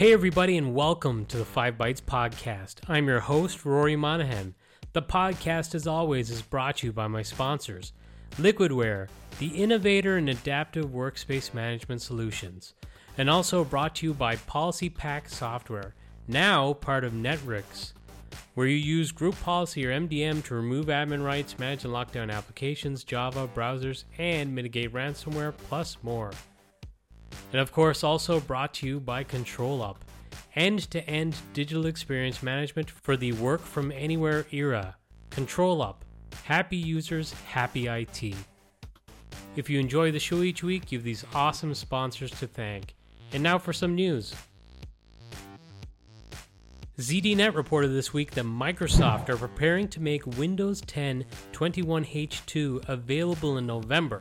Hey, everybody, and welcome to the Five Bytes Podcast. I'm your host, Rory Monahan. The podcast, as always, is brought to you by my sponsors Liquidware, the innovator in adaptive workspace management solutions, and also brought to you by PolicyPak Software, now part of Netrix, where you use group policy or MDM to remove admin rights, manage and lockdown applications, Java, browsers, and mitigate ransomware, plus more. And of course, also brought to you by ControlUp, end to end digital experience management for the work from anywhere era. ControlUp, happy users, happy IT. If you enjoy the show each week, you have these awesome sponsors to thank. And now for some news. ZDNet reported this week that Microsoft are preparing to make Windows 10 21H2 available in November.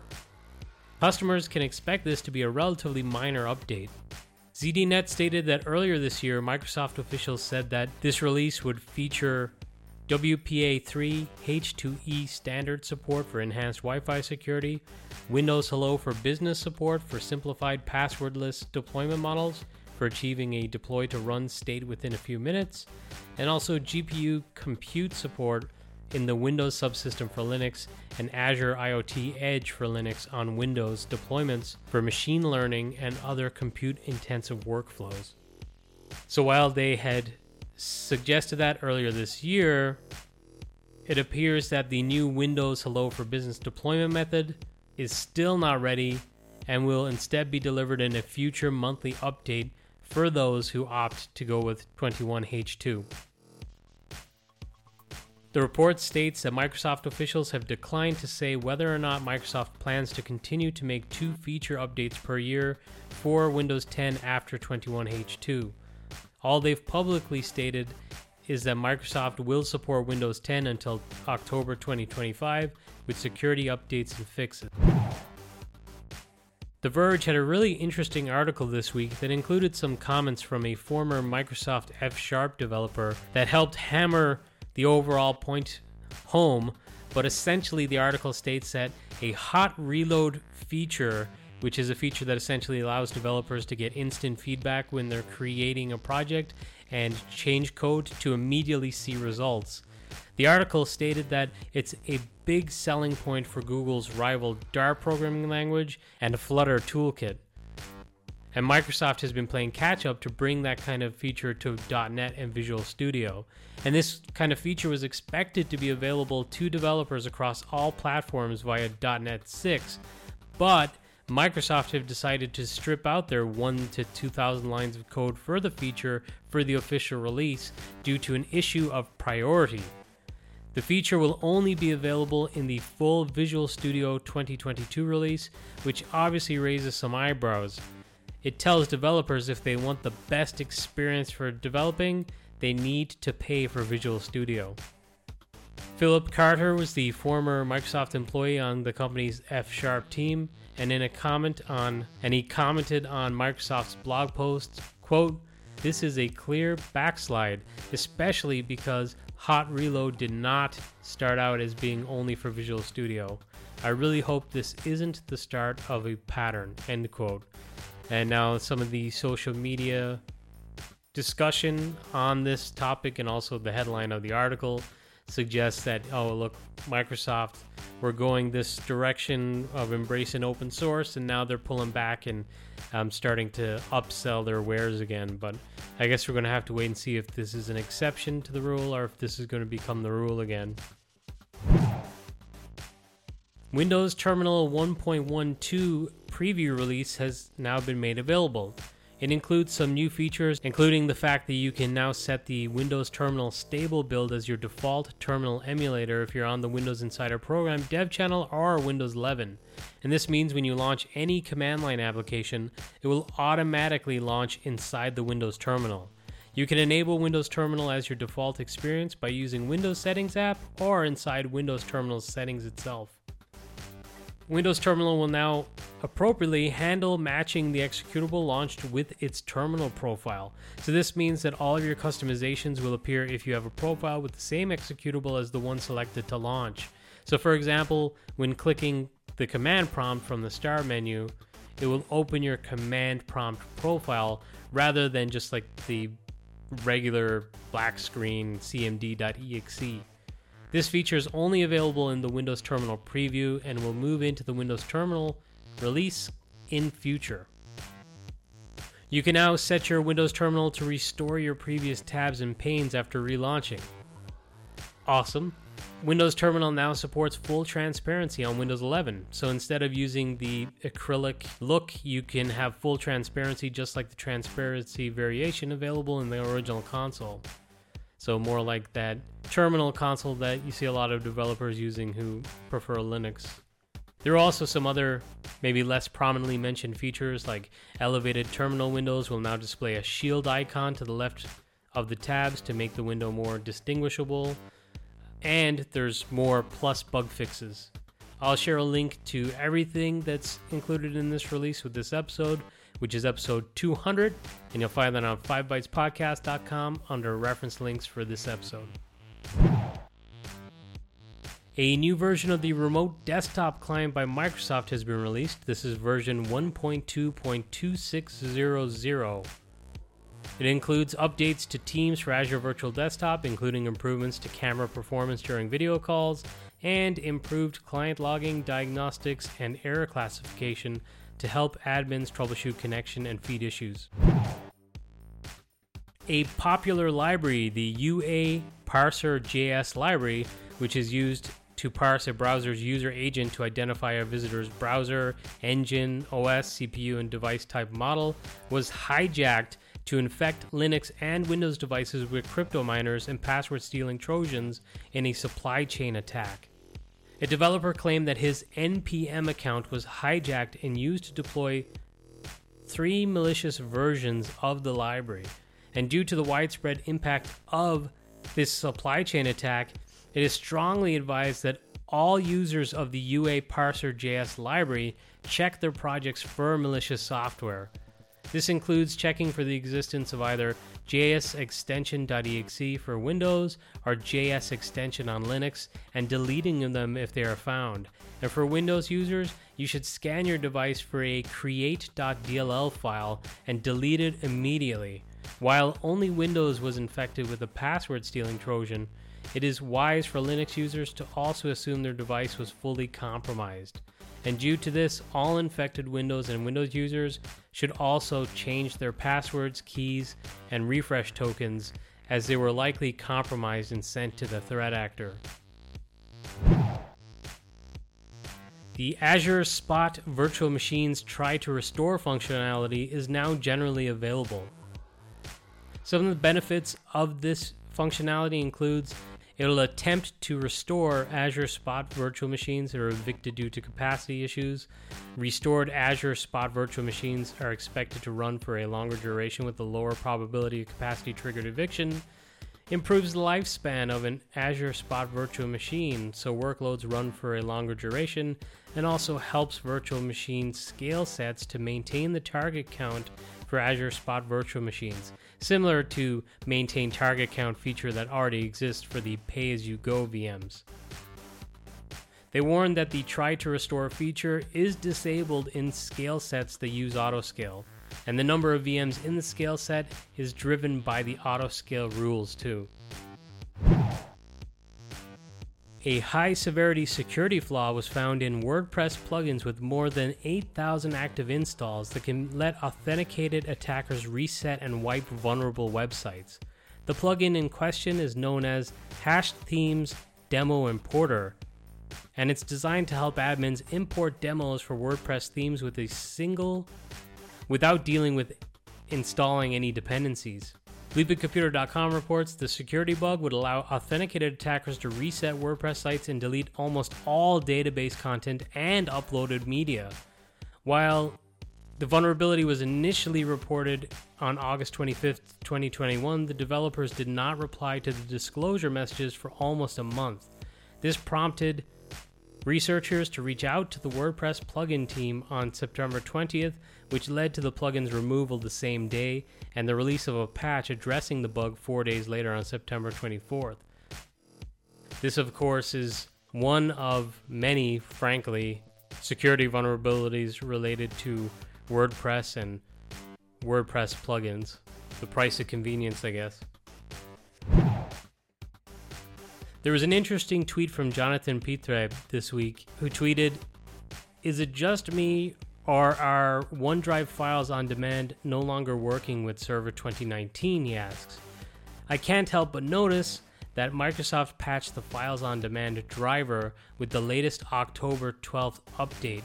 Customers can expect this to be a relatively minor update. ZDNet stated that earlier this year, Microsoft officials said that this release would feature WPA 3 H2E standard support for enhanced Wi Fi security, Windows Hello for business support for simplified passwordless deployment models for achieving a deploy to run state within a few minutes, and also GPU compute support in the Windows subsystem for Linux and Azure IoT Edge for Linux on Windows deployments for machine learning and other compute intensive workflows. So while they had suggested that earlier this year, it appears that the new Windows Hello for Business deployment method is still not ready and will instead be delivered in a future monthly update for those who opt to go with 21H2. The report states that Microsoft officials have declined to say whether or not Microsoft plans to continue to make two feature updates per year for Windows 10 after 21H2. All they've publicly stated is that Microsoft will support Windows 10 until October 2025 with security updates and fixes. The Verge had a really interesting article this week that included some comments from a former Microsoft F Sharp developer that helped hammer the overall point home, but essentially the article states that a hot reload feature, which is a feature that essentially allows developers to get instant feedback when they're creating a project and change code to immediately see results. The article stated that it's a big selling point for Google's rival Dart programming language and Flutter toolkit. And Microsoft has been playing catch up to bring that kind of feature to .NET and Visual Studio. And this kind of feature was expected to be available to developers across all platforms via .NET 6, but Microsoft have decided to strip out their 1 to 2000 lines of code for the feature for the official release due to an issue of priority. The feature will only be available in the full Visual Studio 2022 release, which obviously raises some eyebrows. It tells developers if they want the best experience for developing, they need to pay for Visual Studio. Philip Carter was the former Microsoft employee on the company's F Sharp team, and in a comment on and he commented on Microsoft's blog post, quote, this is a clear backslide, especially because Hot Reload did not start out as being only for Visual Studio. I really hope this isn't the start of a pattern, end quote. And now some of the social media discussion on this topic and also the headline of the article suggests that oh look microsoft we're going this direction of embracing open source and now they're pulling back and um, starting to upsell their wares again but i guess we're going to have to wait and see if this is an exception to the rule or if this is going to become the rule again windows terminal 1.12 preview release has now been made available. It includes some new features, including the fact that you can now set the Windows Terminal stable build as your default terminal emulator if you're on the Windows Insider Program Dev Channel or Windows 11. And this means when you launch any command line application, it will automatically launch inside the Windows Terminal. You can enable Windows Terminal as your default experience by using Windows Settings app or inside Windows Terminal settings itself. Windows Terminal will now appropriately handle matching the executable launched with its terminal profile. So, this means that all of your customizations will appear if you have a profile with the same executable as the one selected to launch. So, for example, when clicking the command prompt from the start menu, it will open your command prompt profile rather than just like the regular black screen cmd.exe. This feature is only available in the Windows Terminal preview and will move into the Windows Terminal release in future. You can now set your Windows Terminal to restore your previous tabs and panes after relaunching. Awesome. Windows Terminal now supports full transparency on Windows 11. So instead of using the acrylic look, you can have full transparency just like the transparency variation available in the original console. So more like that terminal console that you see a lot of developers using who prefer Linux. There are also some other, maybe less prominently mentioned features like elevated terminal windows will now display a shield icon to the left of the tabs to make the window more distinguishable. And there's more plus bug fixes. I'll share a link to everything that's included in this release with this episode, which is episode 200, and you'll find that on 5bytespodcast.com under reference links for this episode. A new version of the remote desktop client by Microsoft has been released. This is version 1.2.2600. It includes updates to Teams for Azure Virtual Desktop, including improvements to camera performance during video calls, and improved client logging, diagnostics, and error classification to help admins troubleshoot connection and feed issues. A popular library, the UA Parser JS library, which is used to parse a browser's user agent to identify a visitor's browser, engine, OS, CPU, and device type model, was hijacked to infect Linux and Windows devices with crypto miners and password stealing Trojans in a supply chain attack. A developer claimed that his NPM account was hijacked and used to deploy three malicious versions of the library. And due to the widespread impact of this supply chain attack, it is strongly advised that all users of the UA Parser JS library check their projects for malicious software. This includes checking for the existence of either jsextension.exe for Windows or JS extension on Linux and deleting them if they are found. And for Windows users, you should scan your device for a create.dll file and delete it immediately. While only Windows was infected with a password stealing Trojan, it is wise for Linux users to also assume their device was fully compromised. And due to this, all infected Windows and Windows users should also change their passwords, keys, and refresh tokens as they were likely compromised and sent to the threat actor. The Azure Spot Virtual Machines Try to Restore functionality is now generally available. Some of the benefits of this functionality includes It'll attempt to restore Azure Spot virtual machines that are evicted due to capacity issues. Restored Azure Spot virtual machines are expected to run for a longer duration with a lower probability of capacity triggered eviction. Improves the lifespan of an Azure Spot virtual machine so workloads run for a longer duration, and also helps virtual machine scale sets to maintain the target count for Azure Spot virtual machines similar to maintain target count feature that already exists for the pay as you go VMs. They warn that the try to restore feature is disabled in scale sets that use autoscale, and the number of VMs in the scale set is driven by the autoscale rules too. A high severity security flaw was found in WordPress plugins with more than 8,000 active installs that can let authenticated attackers reset and wipe vulnerable websites. The plugin in question is known as HashThemes Demo Importer, and it's designed to help admins import demos for WordPress themes with a single without dealing with installing any dependencies. BleepingComputer.com reports the security bug would allow authenticated attackers to reset WordPress sites and delete almost all database content and uploaded media. While the vulnerability was initially reported on August 25th, 2021, the developers did not reply to the disclosure messages for almost a month. This prompted researchers to reach out to the WordPress plugin team on September 20th, which led to the plugin's removal the same day and the release of a patch addressing the bug four days later on September 24th. This, of course, is one of many, frankly, security vulnerabilities related to WordPress and WordPress plugins. The price of convenience, I guess. There was an interesting tweet from Jonathan Pitre this week who tweeted Is it just me or are OneDrive files on demand no longer working with Server 2019? He asks. I can't help but notice that Microsoft patched the Files on Demand driver with the latest October 12th update.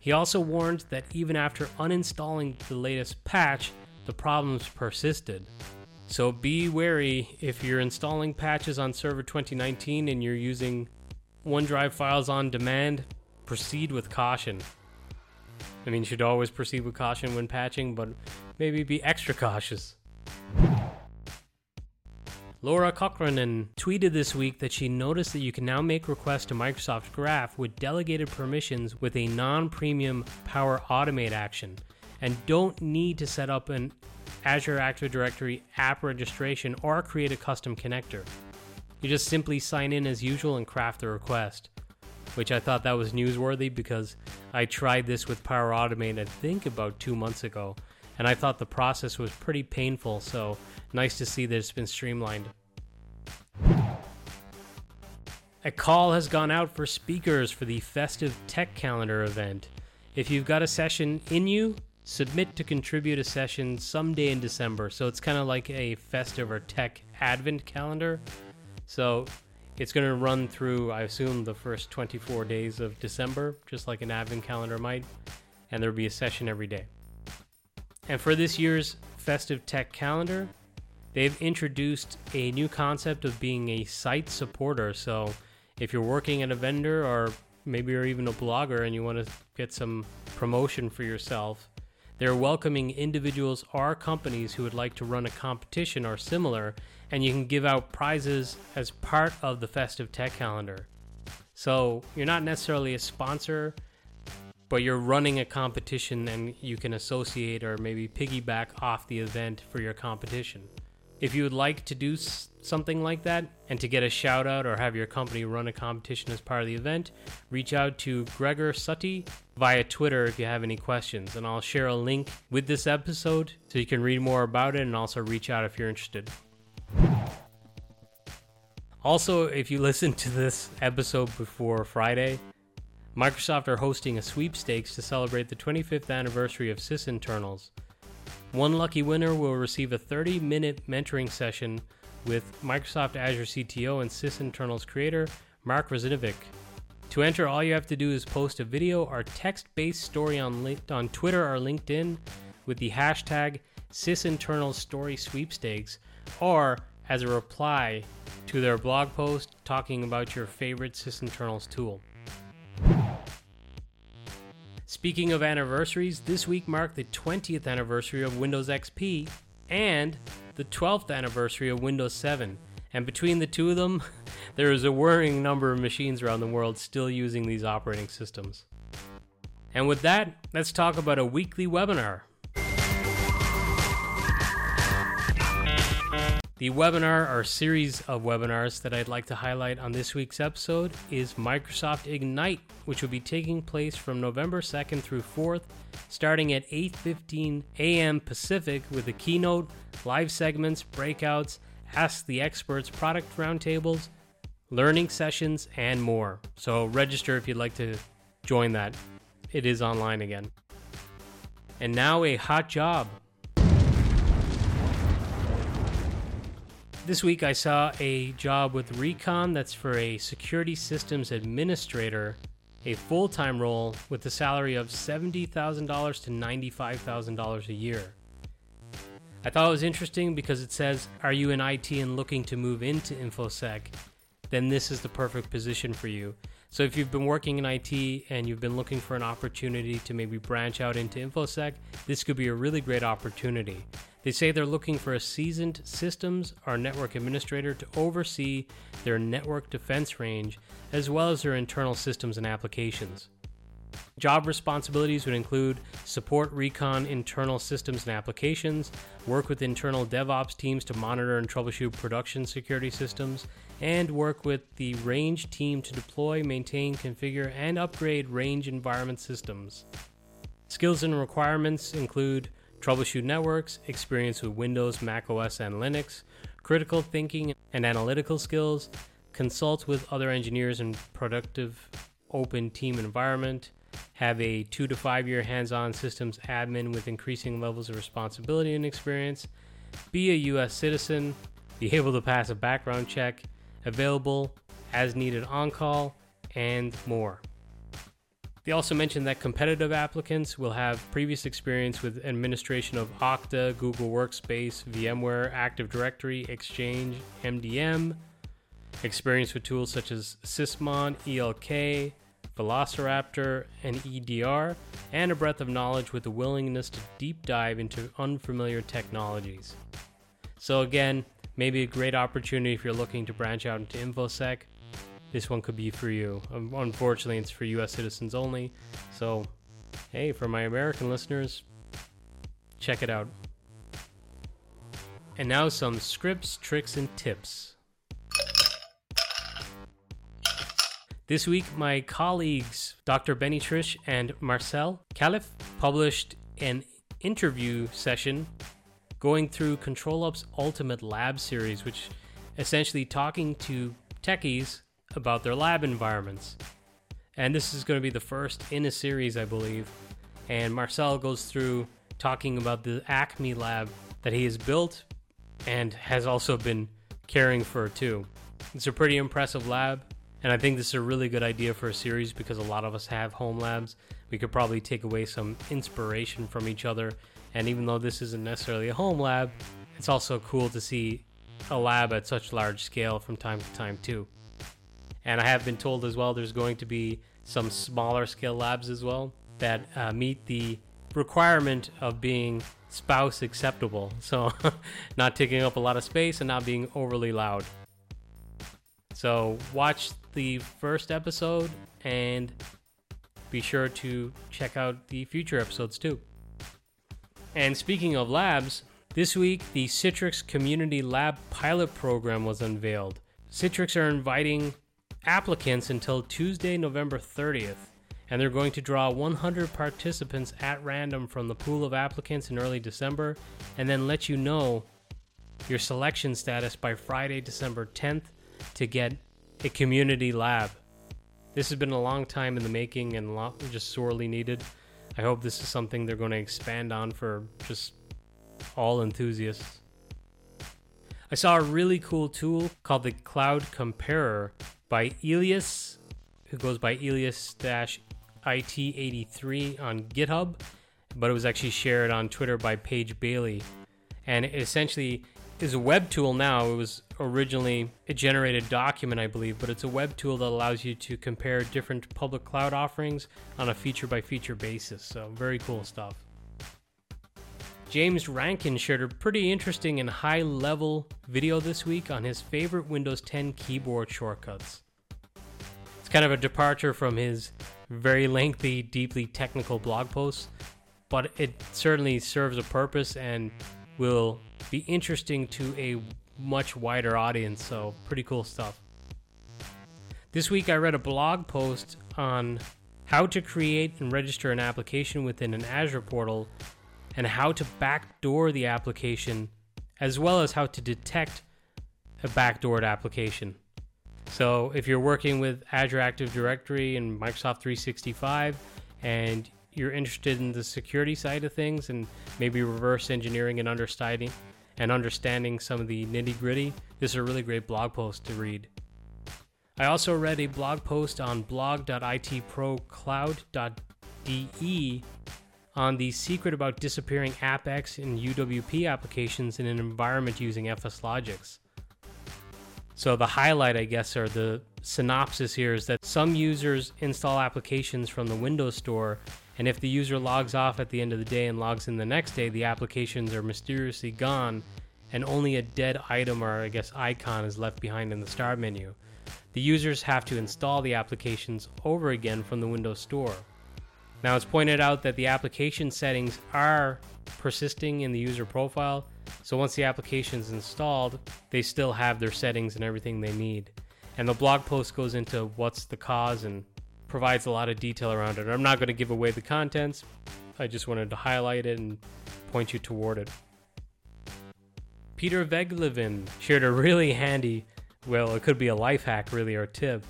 He also warned that even after uninstalling the latest patch, the problems persisted. So be wary if you're installing patches on Server 2019 and you're using OneDrive files on demand, proceed with caution. I mean, you should always proceed with caution when patching, but maybe be extra cautious. Laura Cochrane tweeted this week that she noticed that you can now make requests to Microsoft Graph with delegated permissions with a non premium Power Automate action and don't need to set up an Azure Active Directory app registration or create a custom connector. You just simply sign in as usual and craft the request. Which I thought that was newsworthy because I tried this with Power Automate, I think about two months ago, and I thought the process was pretty painful, so nice to see that it's been streamlined. A call has gone out for speakers for the Festive Tech Calendar event. If you've got a session in you, submit to contribute a session someday in December. So it's kind of like a festive or tech advent calendar. So it's going to run through, I assume, the first 24 days of December, just like an advent calendar might. And there'll be a session every day. And for this year's festive tech calendar, they've introduced a new concept of being a site supporter. So if you're working at a vendor or maybe you're even a blogger and you want to get some promotion for yourself, they're welcoming individuals or companies who would like to run a competition or similar, and you can give out prizes as part of the festive tech calendar. So you're not necessarily a sponsor, but you're running a competition and you can associate or maybe piggyback off the event for your competition. If you would like to do something like that and to get a shout out or have your company run a competition as part of the event, reach out to Gregor Suttie via Twitter if you have any questions. And I'll share a link with this episode so you can read more about it and also reach out if you're interested. Also, if you listen to this episode before Friday, Microsoft are hosting a sweepstakes to celebrate the 25th anniversary of sysinternals. One lucky winner will receive a 30 minute mentoring session with Microsoft Azure CTO and sysinternals creator Mark Russinovich. To enter, all you have to do is post a video or text based story on, on Twitter or LinkedIn with the hashtag sysinternals story sweepstakes or as a reply to their blog post talking about your favorite sysinternals tool. Speaking of anniversaries, this week marked the 20th anniversary of Windows XP and the 12th anniversary of Windows 7. And between the two of them, there is a worrying number of machines around the world still using these operating systems. And with that, let's talk about a weekly webinar. The webinar or series of webinars that I'd like to highlight on this week's episode is Microsoft Ignite, which will be taking place from November 2nd through 4th, starting at 8:15 a.m. Pacific with a keynote, live segments, breakouts, ask the experts product roundtables, learning sessions, and more. So register if you'd like to join that. It is online again. And now a hot job. This week I saw a job with Recon that's for a security systems administrator, a full time role with a salary of $70,000 to $95,000 a year. I thought it was interesting because it says, Are you in IT and looking to move into InfoSec? Then this is the perfect position for you. So if you've been working in IT and you've been looking for an opportunity to maybe branch out into InfoSec, this could be a really great opportunity. They say they're looking for a seasoned systems or network administrator to oversee their network defense range as well as their internal systems and applications. Job responsibilities would include support recon internal systems and applications, work with internal DevOps teams to monitor and troubleshoot production security systems, and work with the range team to deploy, maintain, configure, and upgrade range environment systems. Skills and requirements include troubleshoot networks, experience with Windows, Mac OS, and Linux, critical thinking and analytical skills, consult with other engineers in productive open team environment, have a two to five year hands on systems admin with increasing levels of responsibility and experience, be a U.S. citizen, be able to pass a background check, available as needed on call, and more. They also mentioned that competitive applicants will have previous experience with administration of Okta, Google Workspace, VMware, Active Directory, Exchange, MDM, experience with tools such as Sysmon, ELK, Velociraptor, and EDR, and a breadth of knowledge with a willingness to deep dive into unfamiliar technologies. So, again, maybe a great opportunity if you're looking to branch out into InfoSec. This one could be for you. Um, unfortunately, it's for US citizens only. So, hey, for my American listeners, check it out. And now some scripts, tricks, and tips. This week, my colleagues, Dr. Benny Tritsch and Marcel Calef, published an interview session going through ControlUp's Ultimate Lab series, which essentially talking to techies about their lab environments. And this is going to be the first in a series, I believe. And Marcel goes through talking about the Acme lab that he has built and has also been caring for too. It's a pretty impressive lab. And I think this is a really good idea for a series because a lot of us have home labs. We could probably take away some inspiration from each other. And even though this isn't necessarily a home lab, it's also cool to see a lab at such large scale from time to time, too. And I have been told as well there's going to be some smaller scale labs as well that uh, meet the requirement of being spouse acceptable. So, not taking up a lot of space and not being overly loud. So, watch the first episode and be sure to check out the future episodes too. And speaking of labs, this week the Citrix Community Lab pilot program was unveiled. Citrix are inviting applicants until Tuesday, November 30th, and they're going to draw 100 participants at random from the pool of applicants in early December and then let you know your selection status by Friday, December 10th to get a community lab. This has been a long time in the making and just sorely needed. I hope this is something they're going to expand on for just all enthusiasts. I saw a really cool tool called the Cloud Comparer by Elias, who goes by Elias IT83 on GitHub, but it was actually shared on Twitter by Paige Bailey. And essentially is a web tool now. It was originally a generated document, I believe, but it's a web tool that allows you to compare different public cloud offerings on a feature by feature basis. So, very cool stuff. James Rankin shared a pretty interesting and high level video this week on his favorite Windows 10 keyboard shortcuts. It's kind of a departure from his very lengthy, deeply technical blog posts, but it certainly serves a purpose and will be interesting to a much wider audience. So, pretty cool stuff. This week, I read a blog post on how to create and register an application within an Azure portal and how to backdoor the application, as well as how to detect a backdoored application. So, if you're working with Azure Active Directory and Microsoft 365 and you're interested in the security side of things and maybe reverse engineering and understanding and understanding some of the nitty gritty, this is a really great blog post to read. I also read a blog post on blog.itprocloud.de on the secret about disappearing AppX and UWP applications in an environment using FSLogix. So the highlight, I guess, or the synopsis here is that some users install applications from the Windows Store And if the user logs off at the end of the day and logs in the next day, the applications are mysteriously gone and only a dead item or I guess icon is left behind in the start menu. The users have to install the applications over again from the Windows Store. Now it's pointed out that the application settings are persisting in the user profile, so once the application is installed, they still have their settings and everything they need. And the blog post goes into what's the cause and provides a lot of detail around it. I'm not going to give away the contents, I just wanted to highlight it and point you toward it. Pieter Wigleven shared a really handy, well, it could be a life hack really or tip,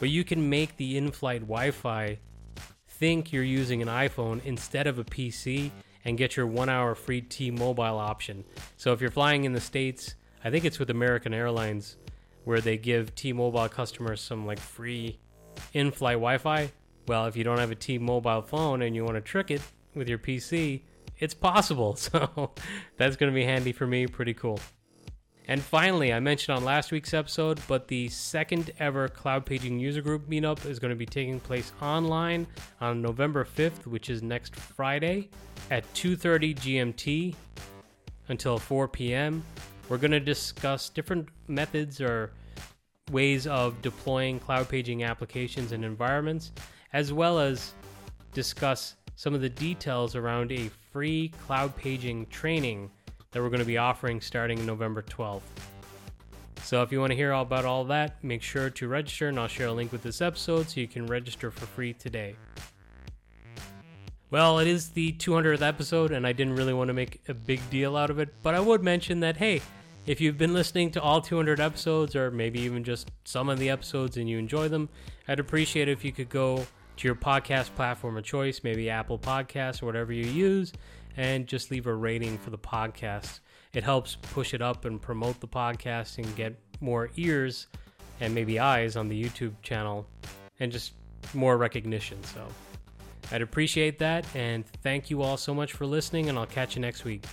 but you can make the in-flight Wi-Fi think you're using an iPhone instead of a PC and get your one hour free T Mobile option. So if you're flying in the States, I think it's with American Airlines where they give T Mobile customers some like free in flight Wi Fi. Well, if you don't have a T Mobile phone and you want to trick it with your PC, it's possible. So that's going to be handy for me. Pretty cool. And finally, I mentioned on last week's episode, but the second ever Cloud Paging User Group meetup is going to be taking place online on November 5th, which is next Friday at 2:30 GMT until 4 p.m. We're going to discuss different methods or ways of deploying cloud paging applications and environments, as well as discuss some of the details around a free cloud paging training that we're going to be offering starting November 12th. So if you want to hear all about all that, make sure to register and I'll share a link with this episode so you can register for free today. Well, it is the 200th episode and I didn't really want to make a big deal out of it, but I would mention that hey, if you've been listening to all 200 episodes or maybe even just some of the episodes and you enjoy them, I'd appreciate it if you could go to your podcast platform of choice, maybe Apple Podcasts or whatever you use, and just leave a rating for the podcast. It helps push it up and promote the podcast and get more ears and maybe eyes on the YouTube channel and just more recognition. So I'd appreciate that. And thank you all so much for listening, and I'll catch you next week.